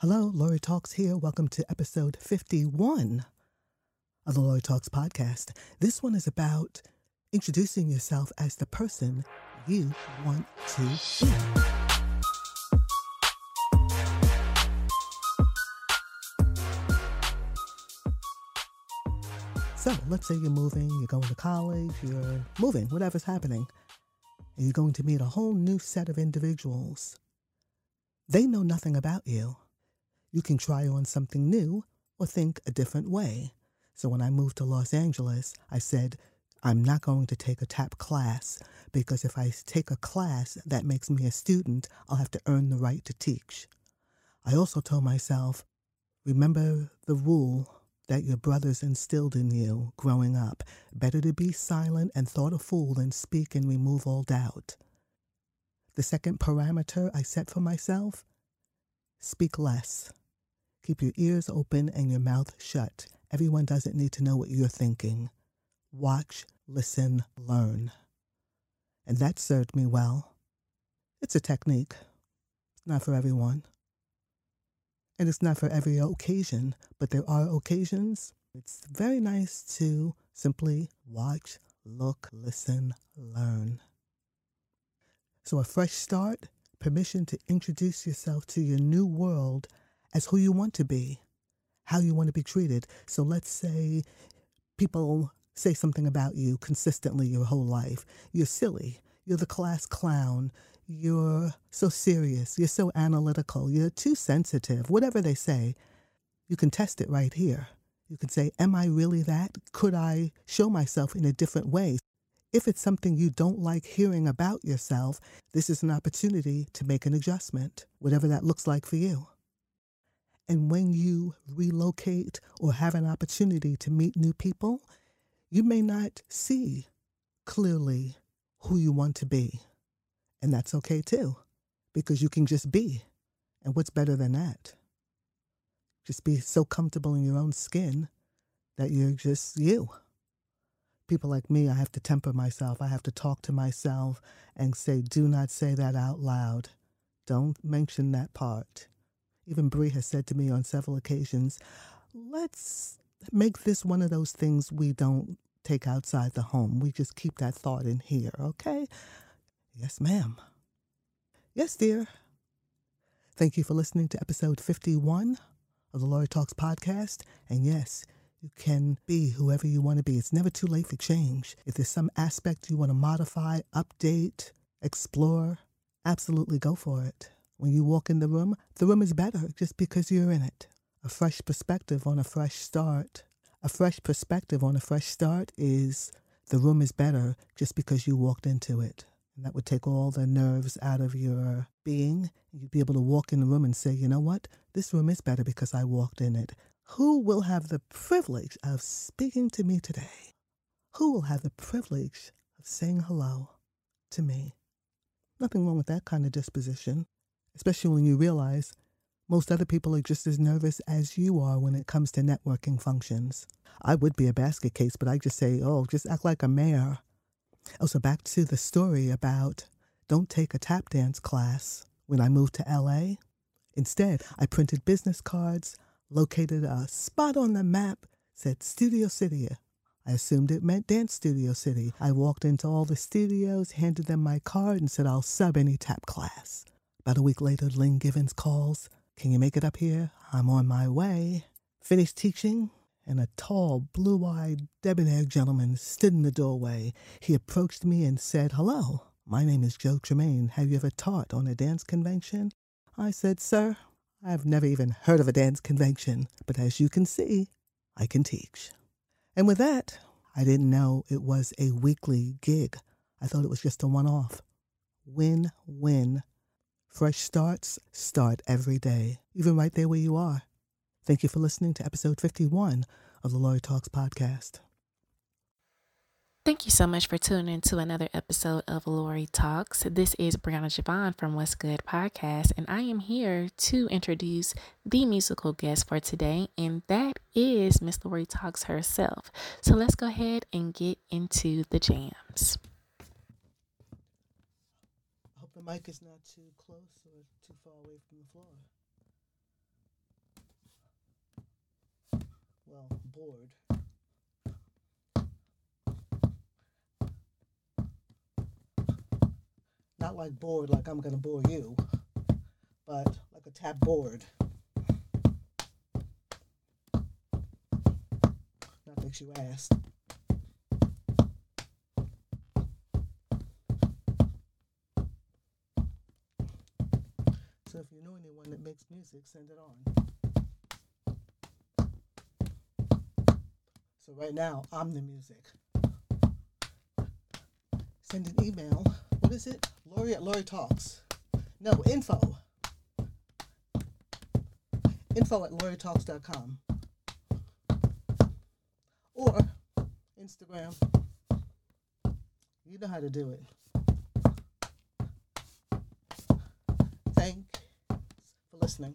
Hello, Lori Talks here. Welcome to episode 51 of the Lori Talks podcast. This one is about introducing yourself as the person you want to be. So let's say you're moving, you're going to college, you're moving, whatever's happening, and you're going to meet a whole new set of individuals. They know nothing about you you can try on something new or think a different way. So when I moved to Los Angeles, I said, I'm not going to take a tap class because if I take a class that makes me a student, I'll have to earn the right to teach. I also told myself, remember the rule that your brothers instilled in you growing up better to be silent and thought a fool than speak and remove all doubt. The second parameter I set for myself speak less. Keep your ears open and your mouth shut. Everyone doesn't need to know what you're thinking. Watch, listen, learn. And that served me well. It's a technique, it's not for everyone. And it's not for every occasion, but there are occasions. It's very nice to simply watch, look, listen, learn. So, a fresh start, permission to introduce yourself to your new world as who you want to be, how you want to be treated. So let's say people say something about you consistently your whole life. You're silly. You're the class clown. You're so serious. You're so analytical. You're too sensitive. Whatever they say, you can test it right here. You can say, Am I really that? Could I show myself in a different way? If it's something you don't like hearing about yourself, this is an opportunity to make an adjustment, whatever that looks like for you. And when you relocate or have an opportunity to meet new people, you may not see clearly who you want to be. And that's okay too, because you can just be. And what's better than that? Just be so comfortable in your own skin that you're just you. People like me, I have to temper myself. I have to talk to myself and say, do not say that out loud. Don't mention that part. Even Brie has said to me on several occasions, let's make this one of those things we don't take outside the home. We just keep that thought in here, okay? Yes, ma'am. Yes, dear. Thank you for listening to episode 51 of the Lori Talks podcast. And yes, you can be whoever you want to be. It's never too late for change. If there's some aspect you want to modify, update, explore, absolutely go for it. When you walk in the room, the room is better just because you're in it. A fresh perspective on a fresh start. A fresh perspective on a fresh start is the room is better just because you walked into it. And that would take all the nerves out of your being. You'd be able to walk in the room and say, you know what? This room is better because I walked in it. Who will have the privilege of speaking to me today? Who will have the privilege of saying hello to me? Nothing wrong with that kind of disposition especially when you realize most other people are just as nervous as you are when it comes to networking functions. I would be a basket case, but I just say, oh, just act like a mayor. Oh, also, back to the story about don't take a tap dance class when I moved to LA. Instead, I printed business cards, located a spot on the map, said Studio City. I assumed it meant Dance Studio City. I walked into all the studios, handed them my card, and said, I'll sub any tap class. About a week later, Lynn Givens calls. Can you make it up here? I'm on my way. Finished teaching, and a tall, blue eyed, debonair gentleman stood in the doorway. He approached me and said, Hello, my name is Joe Tremaine. Have you ever taught on a dance convention? I said, Sir, I've never even heard of a dance convention, but as you can see, I can teach. And with that, I didn't know it was a weekly gig. I thought it was just a one off. Win win Fresh starts start every day, even right there where you are. Thank you for listening to episode 51 of the Lori Talks podcast. Thank you so much for tuning in to another episode of Lori Talks. This is Brianna Javon from What's Good Podcast, and I am here to introduce the musical guest for today, and that is Miss Lori Talks herself. So let's go ahead and get into the jams. I hope the mic is not too close or too far away from the floor. Well, bored. Not like bored, like I'm gonna bore you, but like a tap board. That makes you ask. So if you know anyone that makes music, send it on. So right now, I'm the music. Send an email. What is it? Lori at Lori Talks. No, info. Info at LoriTalks.com. Or Instagram. You know how to do it. Thanks for listening.